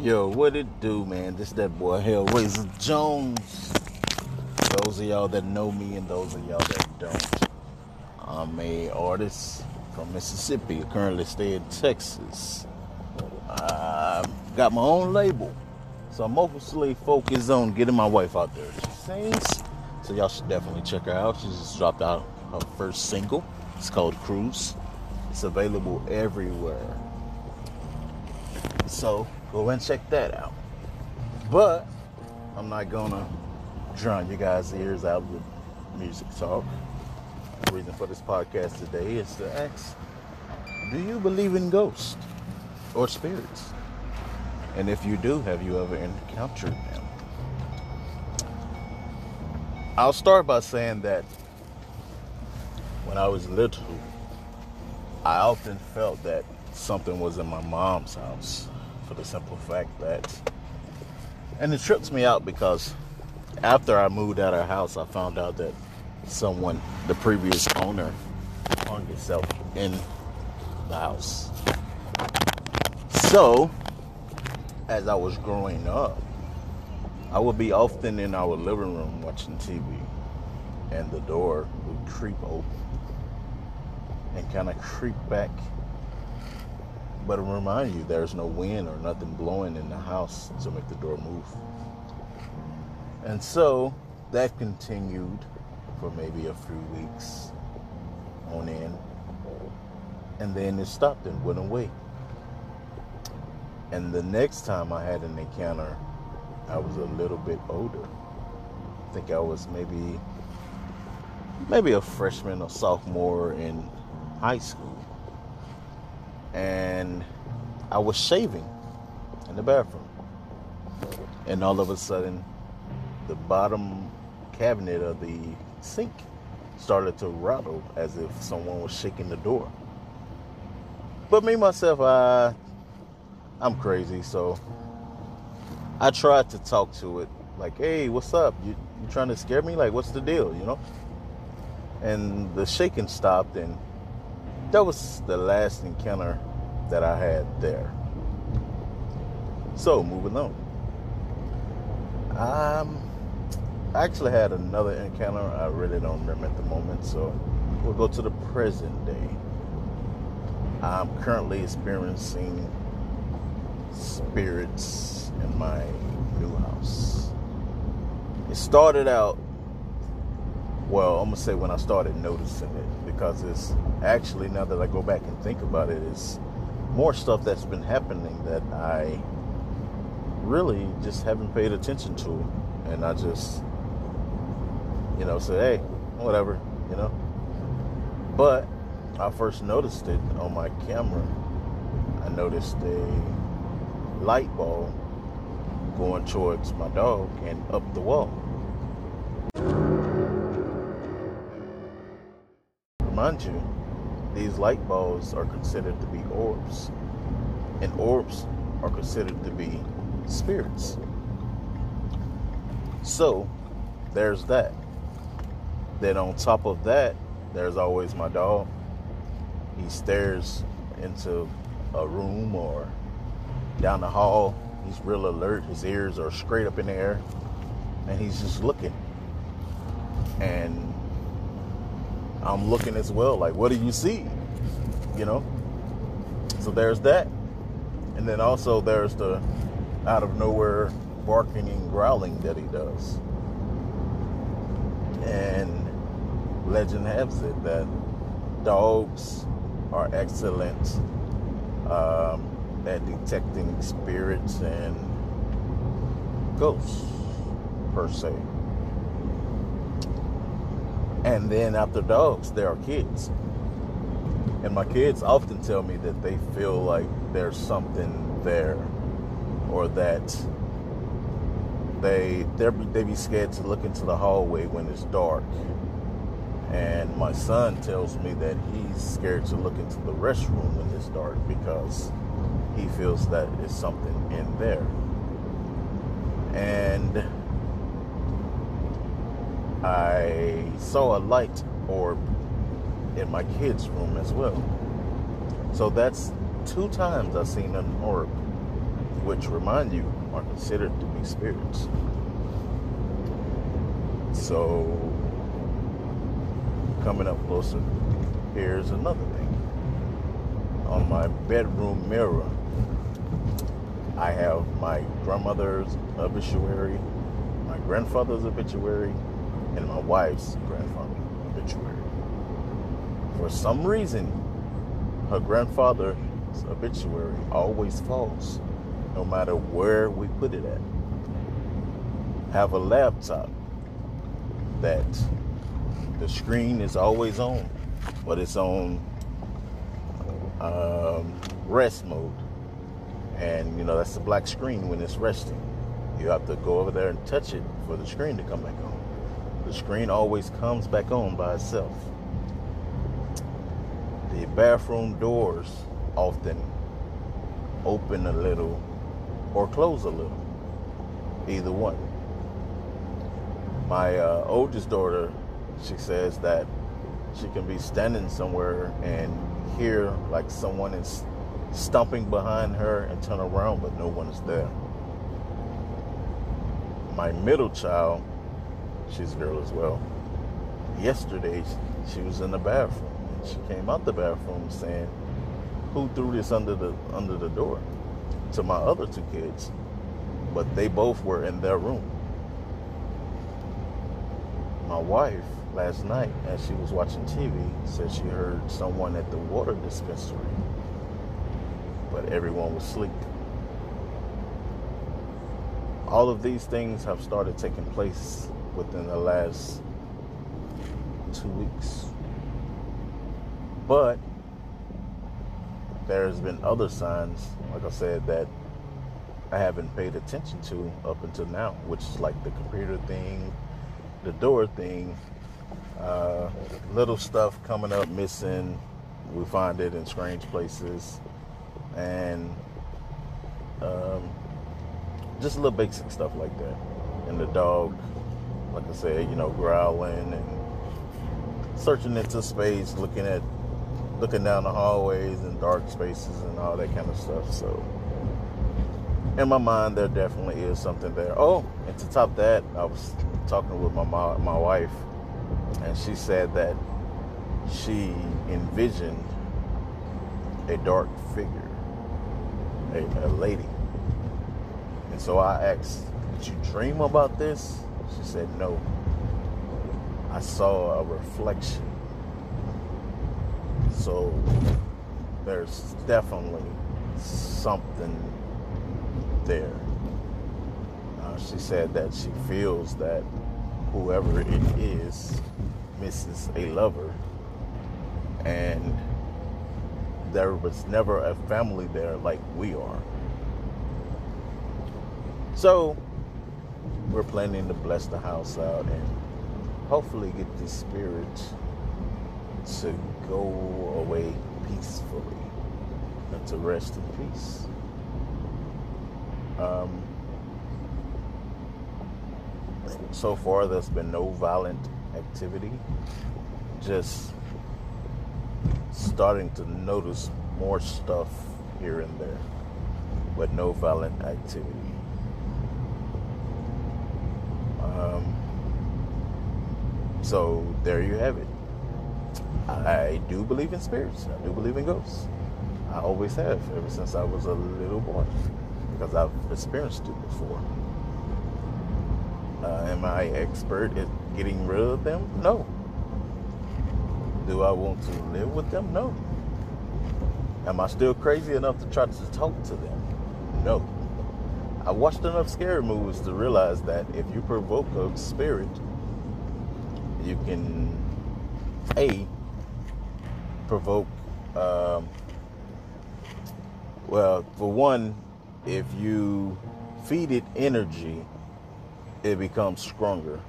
Yo, what it do, man? This that boy Hellraiser Jones. Those of y'all that know me and those of y'all that don't. I'm a artist from Mississippi. I currently stay in Texas. I got my own label. So I'm mostly focused on getting my wife out there. She sings. So y'all should definitely check her out. She just dropped out her first single. It's called Cruise. It's available everywhere. So go and check that out. But I'm not gonna drown you guys' ears out with music talk. The reason for this podcast today is to ask Do you believe in ghosts or spirits? And if you do, have you ever encountered them? I'll start by saying that when I was little, I often felt that something was in my mom's house for the simple fact that, and it trips me out because after I moved out of our house, I found out that someone, the previous owner, hung himself in the house. So, as I was growing up, I would be often in our living room watching TV, and the door would creep open and kind of creep back. But to remind you, there's no wind or nothing blowing in the house to make the door move. And so that continued for maybe a few weeks on end. And then it stopped and went away. And the next time I had an encounter, I was a little bit older. I think I was maybe maybe a freshman or sophomore in high school. And I was shaving in the bathroom. And all of a sudden, the bottom cabinet of the sink started to rattle as if someone was shaking the door. But me myself, I I'm crazy, so I tried to talk to it like, "Hey, what's up? You you trying to scare me? Like, what's the deal? You know?" And the shaking stopped, and that was the last encounter that I had there. So moving on. Um, I actually had another encounter. I really don't remember at the moment, so we'll go to the present day. I'm currently experiencing spirits in my new house. It started out, well, I'm gonna say when I started noticing it, because it's actually, now that I go back and think about it, it's more stuff that's been happening that I really just haven't paid attention to. And I just, you know, say, hey, whatever, you know. But I first noticed it on my camera. I noticed a light bulb going towards my dog and up the wall. Remind you, these light bulbs are considered to be orbs, and orbs are considered to be spirits. So, there's that. Then on top of that, there's always my dog. He stares into a room or down the hall. He's real alert. His ears are straight up in the air. And he's just looking. And I'm looking as well. Like, what do you see? You know? So there's that. And then also there's the out of nowhere barking and growling that he does. And legend has it that dogs are excellent um, at detecting spirits and ghosts, per se. And then after dogs, there are kids. And my kids often tell me that they feel like there's something there or that they they be scared to look into the hallway when it's dark. And my son tells me that he's scared to look into the restroom when it's dark because he feels that there's something in there. And I saw a light orb in my kids' room as well. So that's two times I've seen an orb which remind you are considered to be spirits. So, coming up closer, here's another thing. On my bedroom mirror, I have my grandmother's obituary, my grandfather's obituary, and my wife's grandfather's obituary. For some reason, her grandfather's obituary always falls, no matter where we put it at. Have a laptop that the screen is always on, but it's on um, rest mode. And you know, that's the black screen when it's resting. You have to go over there and touch it for the screen to come back on. The screen always comes back on by itself. The bathroom doors often open a little or close a little. Either one. My uh, oldest daughter, she says that she can be standing somewhere and hear like someone is stomping behind her and turn around, but no one is there. My middle child, she's a girl as well. Yesterday, she was in the bathroom she came out the bathroom saying, "Who threw this under the under the door?" To my other two kids, but they both were in their room. My wife last night, as she was watching TV, said she heard someone at the water dispensary, but everyone was asleep. All of these things have started taking place within the last two weeks. But there's been other signs, like I said, that I haven't paid attention to up until now, which is like the computer thing, the door thing, uh, little stuff coming up missing. We find it in strange places, and um, just little basic stuff like that. And the dog, like I said, you know, growling and searching into space, looking at looking down the hallways and dark spaces and all that kind of stuff. So, in my mind, there definitely is something there. Oh, and to top that, I was talking with my my wife, and she said that she envisioned a dark figure, a, a lady. And so I asked, "Did you dream about this?" She said, "No." I saw a reflection so there's definitely something there. Uh, she said that she feels that whoever it is misses a lover and there was never a family there like we are. So we're planning to bless the house out and hopefully get the spirit to go away peacefully and to rest in peace. Um, so far, there's been no violent activity, just starting to notice more stuff here and there, but no violent activity. Um, so there you have it. I do believe in spirits. I do believe in ghosts. I always have, ever since I was a little boy, because I've experienced it before. Uh, am I expert at getting rid of them? No. Do I want to live with them? No. Am I still crazy enough to try to talk to them? No. I watched enough scary movies to realize that if you provoke a spirit, you can A, provoke. Um, well, for one, if you feed it energy, it becomes stronger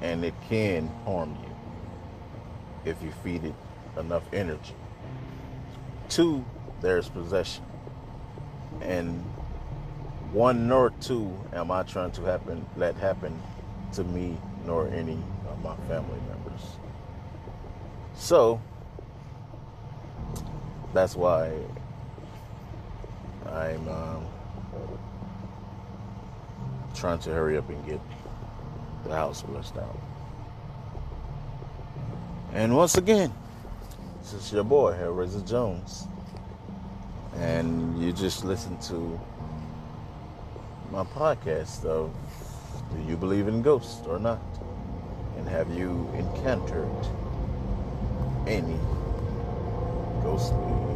and it can harm you if you feed it enough energy. Two, there's possession. And one nor two am I trying to happen let happen to me nor any of my family members. So that's why I'm um, trying to hurry up and get the house blessed out. And once again, this is your boy, Hellraiser Jones. And you just listen to my podcast of Do You Believe in Ghosts or Not? And have you encountered any ghostly